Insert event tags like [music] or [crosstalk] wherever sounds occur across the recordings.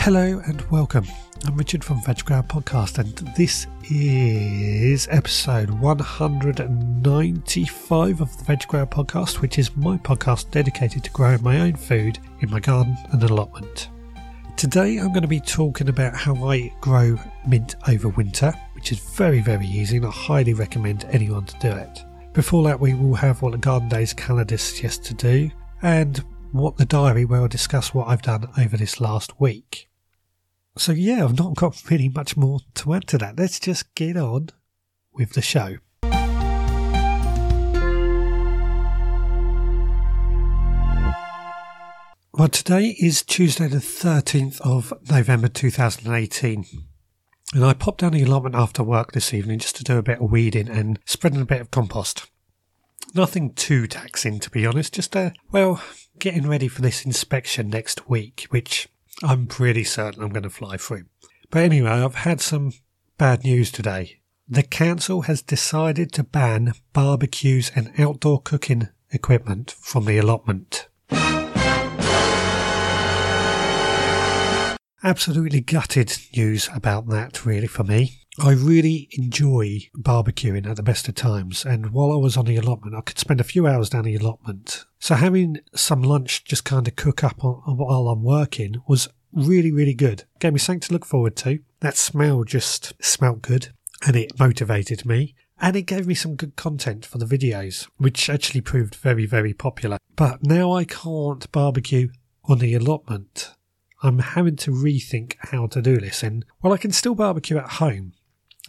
Hello and welcome. I'm Richard from Veg Grower Podcast, and this is episode 195 of the Veg Grower Podcast, which is my podcast dedicated to growing my own food in my garden and allotment. Today, I'm going to be talking about how I grow mint over winter, which is very, very easy, and I highly recommend anyone to do it. Before that, we will have what the Garden Days calendar suggests to do, and what the diary where I'll discuss what I've done over this last week. So, yeah, I've not got [laughs] really much more to add to that. Let's just get on with the show. Well, today is Tuesday, the 13th of November 2018. And I popped down the allotment after work this evening just to do a bit of weeding and spreading a bit of compost. Nothing too taxing, to be honest, just, uh, well, getting ready for this inspection next week, which I'm pretty certain I'm going to fly through. But anyway, I've had some bad news today. The council has decided to ban barbecues and outdoor cooking equipment from the allotment. Absolutely gutted news about that, really, for me. I really enjoy barbecuing at the best of times, and while I was on the allotment, I could spend a few hours down the allotment. So having some lunch just kind of cook up on, while I'm working was really, really good. Gave me something to look forward to. That smell just smelt good, and it motivated me. And it gave me some good content for the videos, which actually proved very, very popular. But now I can't barbecue on the allotment I'm having to rethink how to do this. And while I can still barbecue at home,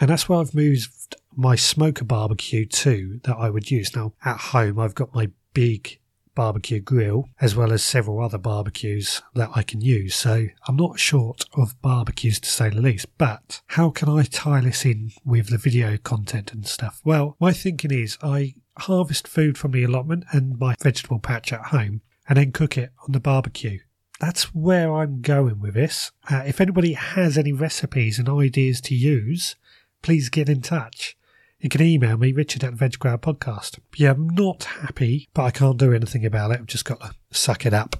and that's where I've moved my smoker barbecue to that I would use. Now, at home, I've got my big barbecue grill as well as several other barbecues that I can use. So I'm not short of barbecues to say the least. But how can I tie this in with the video content and stuff? Well, my thinking is I harvest food from the allotment and my vegetable patch at home and then cook it on the barbecue that's where I'm going with this. Uh, if anybody has any recipes and ideas to use, please get in touch. You can email me, richard at veggrower podcast. Yeah, I'm not happy, but I can't do anything about it. I've just got to suck it up.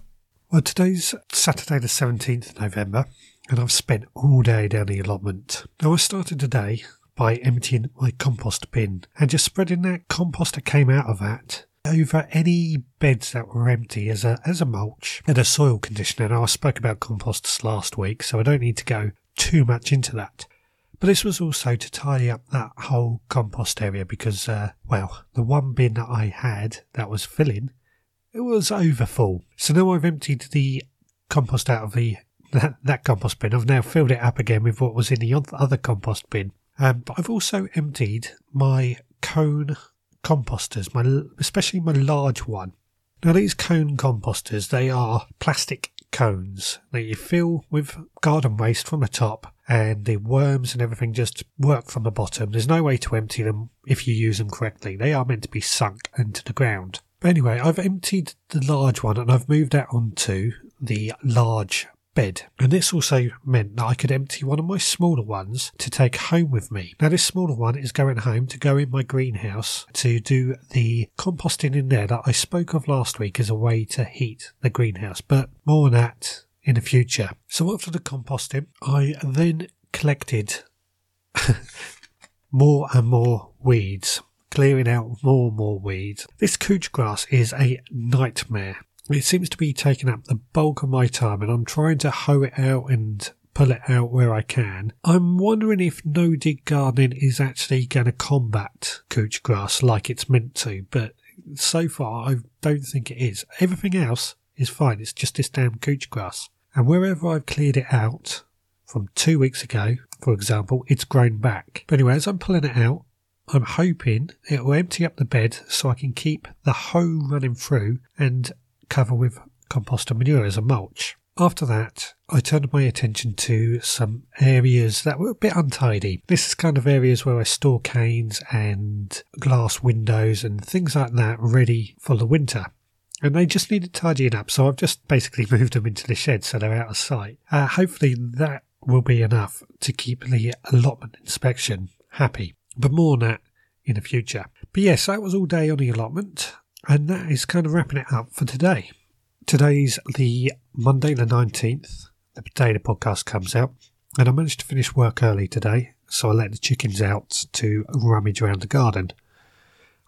Well, today's Saturday, the 17th of November, and I've spent all day down the allotment. Now, I started today by emptying my compost bin and just spreading that compost that came out of that over any beds that were empty as a as a mulch and a soil conditioner. Now I spoke about composts last week, so I don't need to go too much into that. But this was also to tidy up that whole compost area because, uh, well, the one bin that I had that was filling, it was overfull. So now I've emptied the compost out of the [laughs] that, that compost bin. I've now filled it up again with what was in the other compost bin. Um, but I've also emptied my cone composters, my especially my large one. Now these cone composters, they are plastic cones that you fill with garden waste from the top and the worms and everything just work from the bottom. There's no way to empty them if you use them correctly. They are meant to be sunk into the ground. But anyway, I've emptied the large one and I've moved that onto the large bed. And this also meant that I could empty one of my smaller ones to take home with me. Now, this smaller one is going home to go in my greenhouse to do the composting in there that I spoke of last week as a way to heat the greenhouse, but more on that in the future. So, after the composting, I then collected [laughs] more and more weeds clearing out more and more weeds. This couch grass is a nightmare. It seems to be taking up the bulk of my time, and I'm trying to hoe it out and pull it out where I can. I'm wondering if no dig gardening is actually going to combat couch grass like it's meant to, but so far I don't think it is. Everything else is fine, it's just this damn couch grass. And wherever I've cleared it out from two weeks ago, for example, it's grown back. But anyway, as I'm pulling it out, I'm hoping it will empty up the bed so I can keep the hoe running through and cover with compost and manure as a mulch. After that, I turned my attention to some areas that were a bit untidy. This is kind of areas where I store canes and glass windows and things like that ready for the winter. And they just needed tidying up, so I've just basically [laughs] moved them into the shed so they're out of sight. Uh, hopefully, that will be enough to keep the allotment inspection happy. But more on that in the future. But yes, that was all day on the allotment. And that is kind of wrapping it up for today. Today's the Monday, the 19th, the potato podcast comes out. And I managed to finish work early today, so I let the chickens out to rummage around the garden.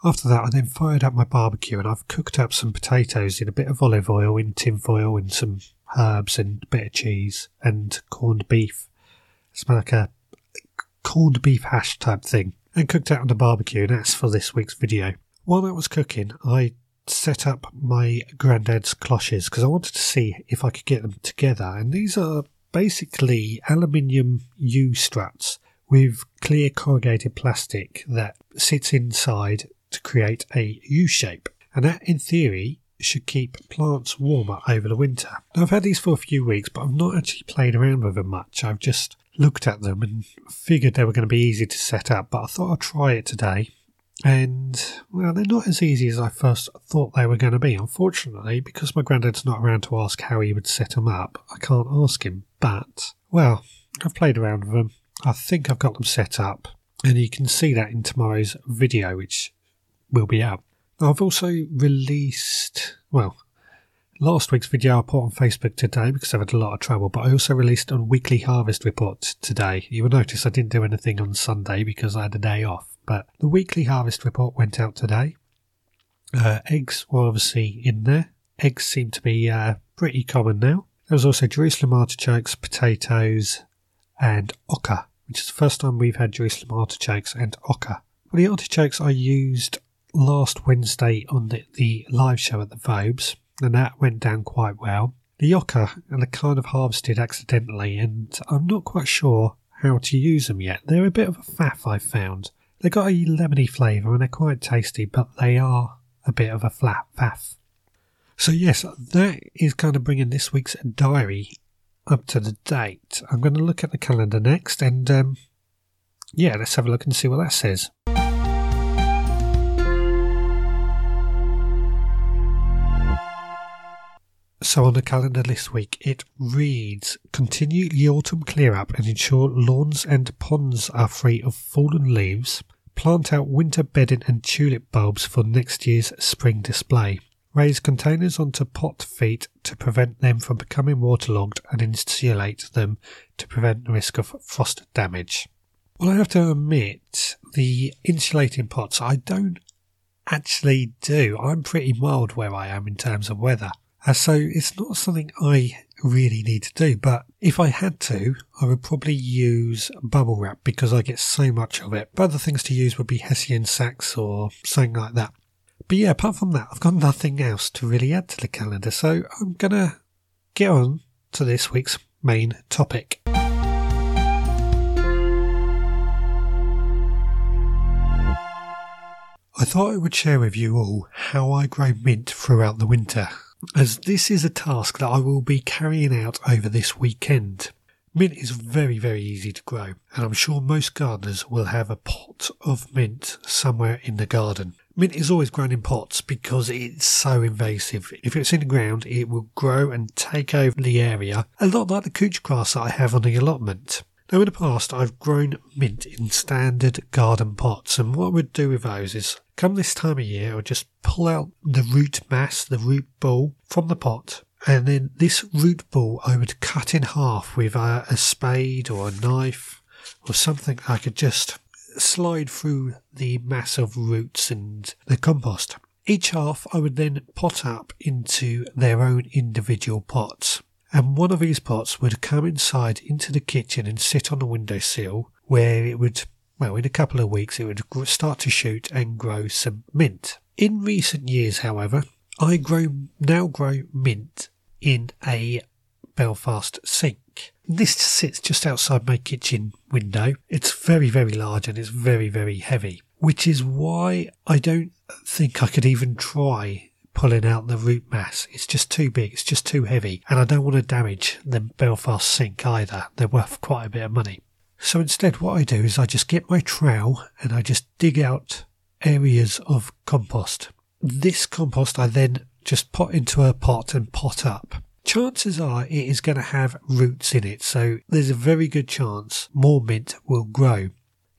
After that, I then fired up my barbecue and I've cooked up some potatoes in a bit of olive oil, in tin foil, and some herbs and a bit of cheese and corned beef. It's like a corned beef hash type thing. And cooked out on the barbecue, and that's for this week's video. While that was cooking, I set up my granddad's cloches because I wanted to see if I could get them together. And these are basically aluminium U struts with clear corrugated plastic that sits inside to create a U shape. And that, in theory, should keep plants warmer over the winter. Now, I've had these for a few weeks, but I've not actually played around with them much. I've just looked at them and figured they were going to be easy to set up, but I thought I'd try it today. And, well, they're not as easy as I first thought they were going to be. Unfortunately, because my granddad's not around to ask how he would set them up, I can't ask him. But, well, I've played around with them. I think I've got them set up. And you can see that in tomorrow's video, which will be out. I've also released, well, last week's video I put on Facebook today because I've had a lot of trouble, but I also released a weekly harvest report today. You will notice I didn't do anything on Sunday because I had a day off, but the weekly harvest report went out today. Uh, eggs were obviously in there. Eggs seem to be uh, pretty common now. There was also Jerusalem artichokes, potatoes, and oca, which is the first time we've had Jerusalem artichokes and oca. For the artichokes, I used last Wednesday on the, the live show at the Vobes, and that went down quite well. The oca and I kind of harvested accidentally, and I'm not quite sure how to use them yet. They're a bit of a faff, I've found. They've got a lemony flavour and they're quite tasty, but they are a bit of a flat faff. So, yes, that is kind of bringing this week's diary up to the date. I'm going to look at the calendar next, and um, yeah, let's have a look and see what that says. So on the calendar this week, it reads Continue the autumn clear up and ensure lawns and ponds are free of fallen leaves. Plant out winter bedding and tulip bulbs for next year's spring display. Raise containers onto pot feet to prevent them from becoming waterlogged and insulate them to prevent the risk of frost damage. Well, I have to admit, the insulating pots I don't actually do. I'm pretty mild where I am in terms of weather. So it's not something I really need to do, but if I had to, I would probably use bubble wrap because I get so much of it. But other things to use would be Hessian sacks or something like that. But yeah, apart from that, I've got nothing else to really add to the calendar, so I'm gonna get on to this week's main topic. I thought I would share with you all how I grow mint throughout the winter as this is a task that I will be carrying out over this weekend. Mint is very, very easy to grow, and I'm sure most gardeners will have a pot of mint somewhere in the garden. Mint is always grown in pots because it's so invasive. If it's in the ground, it will grow and take over the area, a lot like the couch grass that I have on the allotment. Now, in the past, I've grown mint in standard garden pots, and what I would do with those is come this time of year, I would just pull out the root mass, the root ball from the pot, and then this root ball I would cut in half with a, a spade or a knife or something I could just slide through the mass of roots and the compost. Each half I would then pot up into their own individual pots and one of these pots would come inside into the kitchen and sit on the windowsill where it would, well, in a couple of weeks, it would start to shoot and grow some mint. In recent years, however, I grow, now grow mint in a Belfast sink. This sits just outside my kitchen window. It's very, very large and it's very, very heavy, which is why I don't think I could even try pulling out the root mass. It's just too big, it's just too heavy, and I don't want to damage the Belfast sink either. They're worth quite a bit of money. So instead, what I do is I just get my trowel and I just dig out areas of compost. This compost I then just pot into a pot and pot up. Chances are it is going to have roots in it, so there's a very good chance more mint will grow.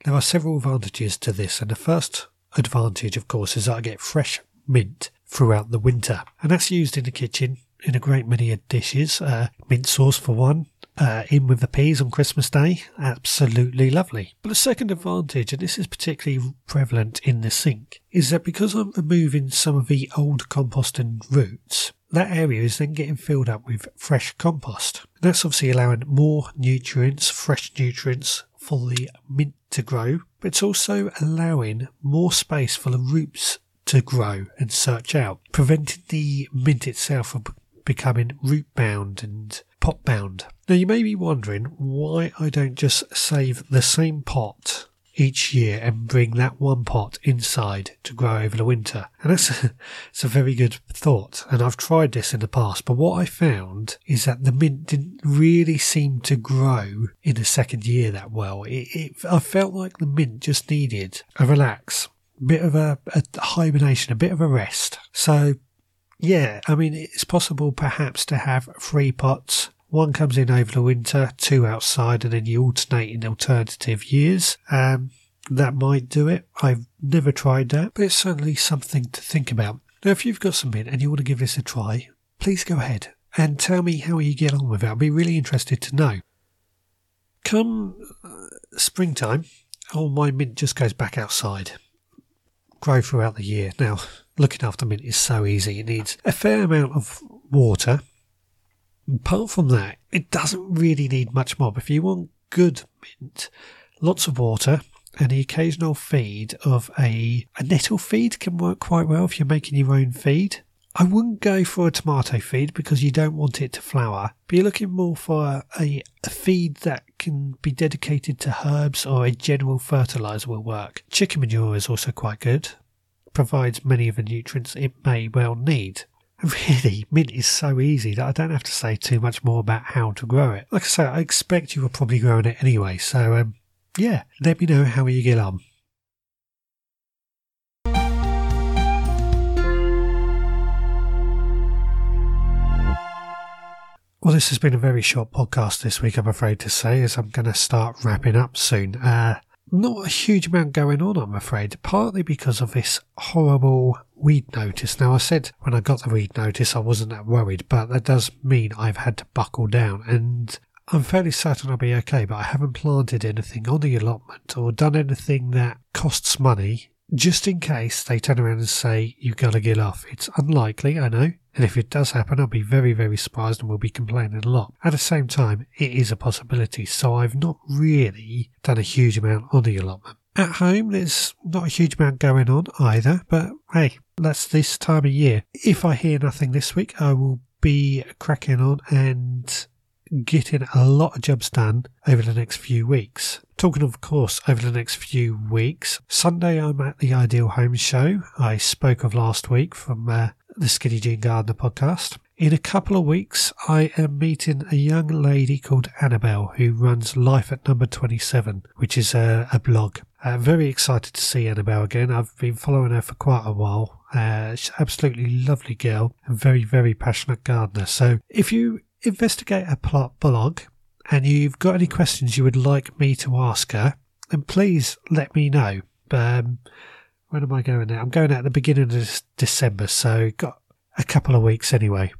There are several advantages to this, and the first advantage, of course, is that I get fresh mint throughout the winter. And that's used in the kitchen in a great many dishes. Uh, mint sauce for one, uh, in with the peas on Christmas Day. Absolutely lovely. But the second advantage, and this is particularly prevalent in the sink, is that because I'm removing some of the old composting roots, that area is then getting filled up with fresh compost. That's obviously allowing more nutrients, fresh nutrients for the mint to grow, but it's also allowing more space for the roots to grow and search out, preventing the mint itself from becoming root bound and pot bound. Now you may be wondering why I don't just save the same pot each year and bring that one pot inside to grow over the winter. And that's a, it's a very good thought. And I've tried this in the past, but what I found is that the mint didn't really seem to grow in the second year that well. It, it I felt like the mint just needed a relax, bit of a, a hibernation, a bit of a rest. So yeah, I mean, it's possible perhaps to have three pots. One comes in over the winter, two outside, and then you alternate in alternative years. Um, that might do it. I've never tried that, but it's certainly something to think about. Now, if you've got some mint and you want to give this a try, please go ahead and tell me how you get on with it. I'd be really interested to know. Come uh, springtime, all my mint just goes back outside grow throughout the year. Now, looking after mint is so easy. It needs a fair amount of water. Apart from that, it doesn't really need much more. If you want good mint, lots of water and the occasional feed of a, a nettle feed can work quite well if you're making your own feed. I wouldn't go for a tomato feed because you don't want it to flower, you're looking more for a, a feed that can be dedicated to herbs or a general fertilizer will work. Chicken manure is also quite good, provides many of the nutrients it may well need. [laughs] Really, mint is so easy that I don't have to say too much more about how to grow it. Like I say, I expect you are probably growing it anyway, so um, yeah, let me know how you get on. Well, this has been a very short podcast this week, I'm afraid to say, as I'm going to start wrapping up soon. Uh, not a huge amount going on, I'm afraid, partly because of this horrible weed notice. Now, I said when I got the weed notice I wasn't that worried, but that does mean I've had to buckle down, and I'm fairly certain I'll be okay, but I haven't planted anything on the allotment or done anything that costs money just in case they turn around and say you've got to get off. It's unlikely, I know, and if it does happen, I'll be very, very surprised and will be complaining a lot. At the same time, it is a possibility, so I've not really done a huge amount on the allotment. At home, there's not a huge amount going on either, but hey, that's this time of year. If I hear nothing this week, I will be cracking on and getting a lot of jobs done over the next few weeks. Talking, of course, over the next few weeks, Sunday I'm at the Ideal Home Show. I spoke of last week from uh, the Skinny Jean Gardener podcast. In a couple of weeks, I am meeting a young lady called Annabelle who runs Life at Number 27, which is a, a blog. Uh, very excited to see Annabelle again. I've been following her for quite a while. Uh, she's absolutely lovely girl and very, very passionate gardener. So if you investigate her blog and you've got any questions you would like me to ask her, then please let me know. Um, when am I going now? I'm going out at the beginning of December, so got a couple of weeks anyway.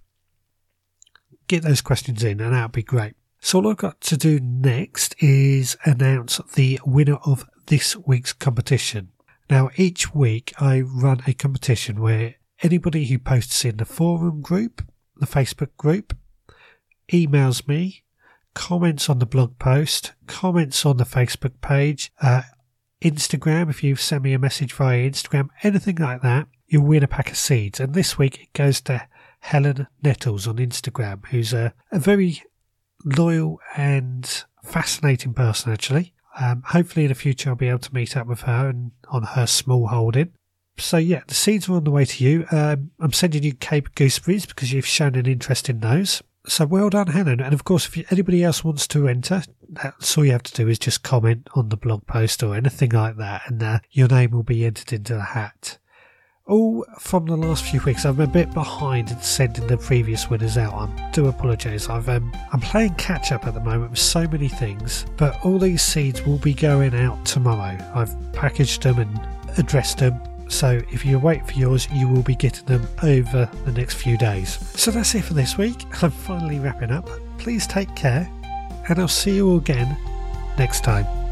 Get those questions in, and that'd be great. So all I've got to do next is announce the winner of this week's competition. Now, each week I run a competition where anybody who posts in the forum group, the Facebook group, emails me, comments on the blog post, comments on the Facebook page, uh, Instagram, if you send me a message via Instagram, anything like that, you'll win a pack of seeds. And this week it goes to Helen Nettles on Instagram, who's a, a very loyal and fascinating person, actually. Um, hopefully, in the future, I'll be able to meet up with her and on her small holding. So, yeah, the seeds are on the way to you. Um, I'm sending you Cape gooseberries because you've shown an interest in those so well done, Helen. And of course, if anybody else wants to enter, that's all you have to do is just comment on the blog post or anything like that, and uh, your name will be entered into the hat. All from the last few weeks, I'm a bit behind in sending the previous winners out. I do apologise. I've um, I'm playing catch up at the moment with so many things, but all these seeds will be going out tomorrow. I've packaged them and addressed them so if you wait for yours, you will be getting them over the next few days. So that's it for this week. [laughs] I'm finally wrapping up. Please take care and I'll see you again next time.